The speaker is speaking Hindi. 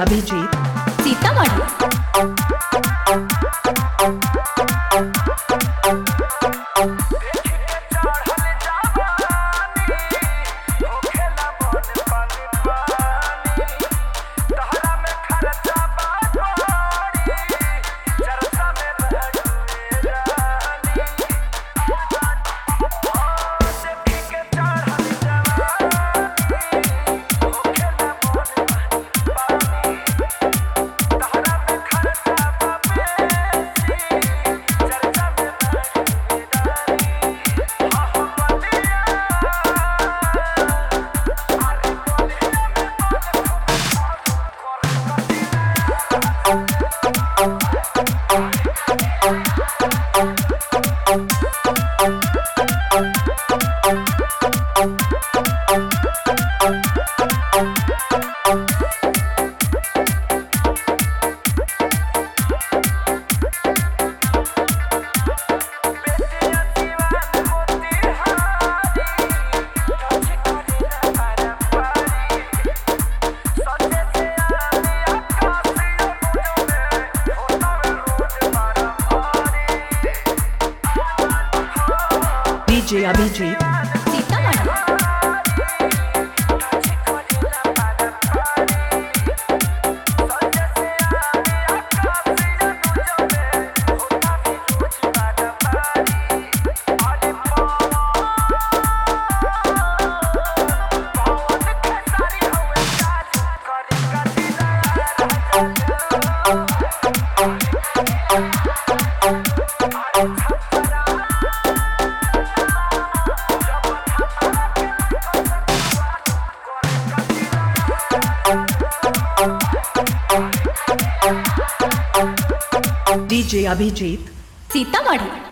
Abhijit. Sitamarhi DJ Abhijeet Sitamarhi DJ Abhijeet. Sitamarhi.